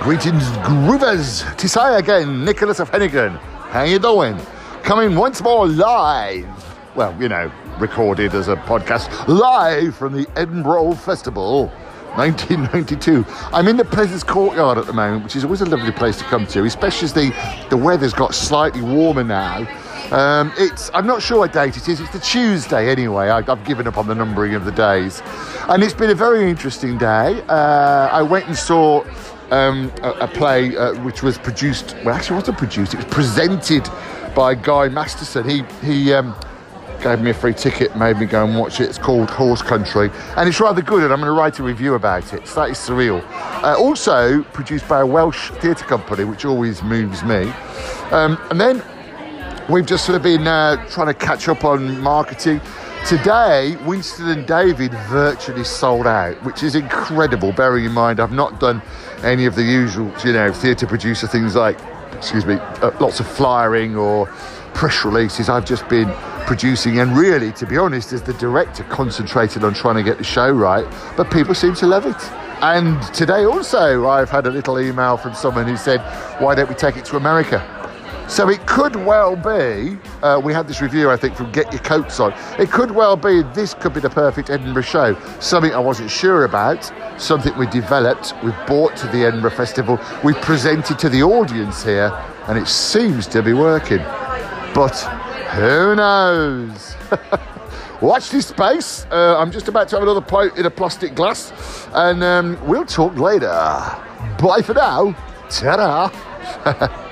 Greetings, groovers. Tisai again, Nicholas of Hennigan. How you doing? Coming once more live. Well, you know, recorded as a podcast live from the Edinburgh Festival 1992. I'm in the Pleasance Courtyard at the moment, which is always a lovely place to come to, especially as the, the weather's got slightly warmer now. Um, it's I'm not sure what date it is. It's the Tuesday anyway. I, have given up on the numbering of the days, and it's been a very interesting day. Uh, I went and saw um, a, a, play uh, which was produced. Well, actually, wasn't produced. It was presented by Guy Masterson. He he. Um, gave me a free ticket, made me go and watch it. It's called Horse Country, and it's rather good. And I'm going to write a review about it. So that is surreal. Uh, also produced by a Welsh theatre company, which always moves me. Um, and then we've just sort of been uh, trying to catch up on marketing. Today, Winston and David virtually sold out, which is incredible. Bearing in mind, I've not done any of the usual, you know, theatre producer things like, excuse me, uh, lots of flyering or press releases. I've just been producing, and really, to be honest, as the director, concentrated on trying to get the show right. But people seem to love it. And today also, I've had a little email from someone who said, "Why don't we take it to America?" So it could well be, uh, we had this review, I think, from Get Your Coats On. It could well be this could be the perfect Edinburgh show. Something I wasn't sure about, something we developed, we brought to the Edinburgh Festival, we presented to the audience here, and it seems to be working. But who knows? Watch this space. Uh, I'm just about to have another pint in a plastic glass, and um, we'll talk later. Bye for now. Ta-da.